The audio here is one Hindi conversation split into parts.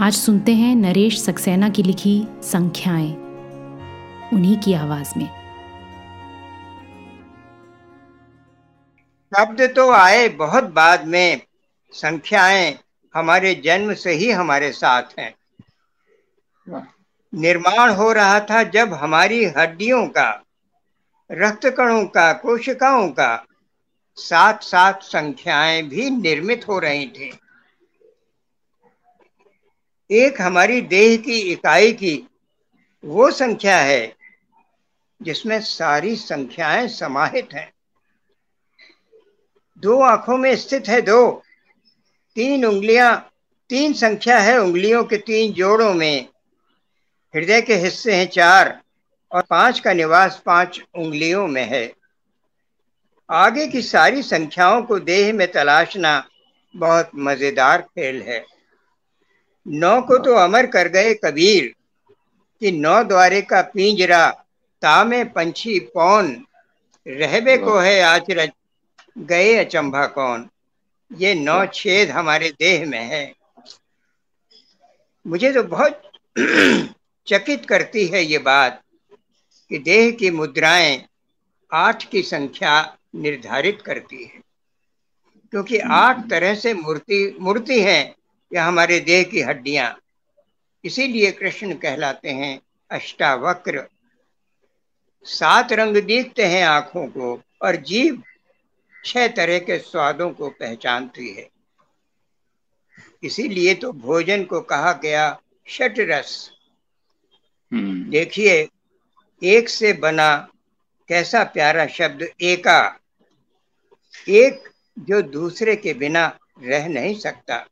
आज सुनते हैं नरेश सक्सेना की लिखी संख्याएँ, उन्हीं की आवाज़ में। शब्द तो आए बहुत बाद में, संख्याएँ हमारे जन्म से ही हमारे साथ हैं। निर्माण हो रहा था जब हमारी हड्डियों का रक्त कणों का, कोशिकाओं का साथ साथ संख्याएँ भी निर्मित हो रही थी। एक हमारी देह की इकाई की वो संख्या है जिसमें सारी संख्याएँ समाहित हैं। दो आँखों में स्थित है दो। तीन उंगलियाँ, तीन संख्या है उंगलियों के तीन जोड़ों में। हृदय के हिस्से हैं चार और पाँच का निवास पाँच उंगलियों में है। आगे की सारी संख्याओं को देह में तलाशना बहुत मज़ेदार खेल है। नौ को तो अमर कर गए कबीर, कि नौ द्वारे का पिंजरा तामे पंछी पौन, रहबे को है आचरज गए अचंभा कौन। ये नौ छेद हमारे देह में है। मुझे तो बहुत चकित करती है ये बात, कि देह की मुद्राएँ आठ की संख्या निर्धारित करती है, क्योंकि आठ तरह से मूर्ति मूर्ति हैं या हमारे देह की हड्डियाँ। इसीलिए कृष्ण कहलाते हैं अष्टावक्र। सात रंग देखते हैं आँखों को और जीव छह तरह के स्वादों को पहचानती है। इसीलिए तो भोजन को कहा गया षट रस हम्म। देखिए एक से बना कैसा प्यारा शब्द एका। एक जो दूसरे के बिना रह नहीं सकता।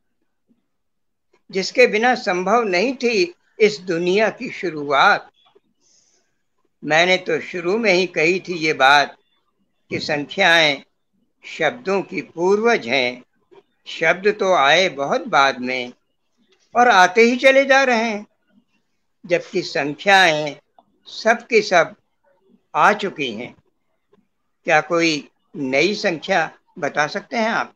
जिसके बिना संभव नहीं थी इस दुनिया की शुरुआत। मैंने तो शुरू में ही कही थी ये बात कि संख्याएँ शब्दों की पूर्वज हैं। शब्द तो आए बहुत बाद में और आते ही चले जा रहे हैं, जबकि संख्याएँ सब की सब आ चुकी हैं। क्या कोई नई संख्या बता सकते हैं आप?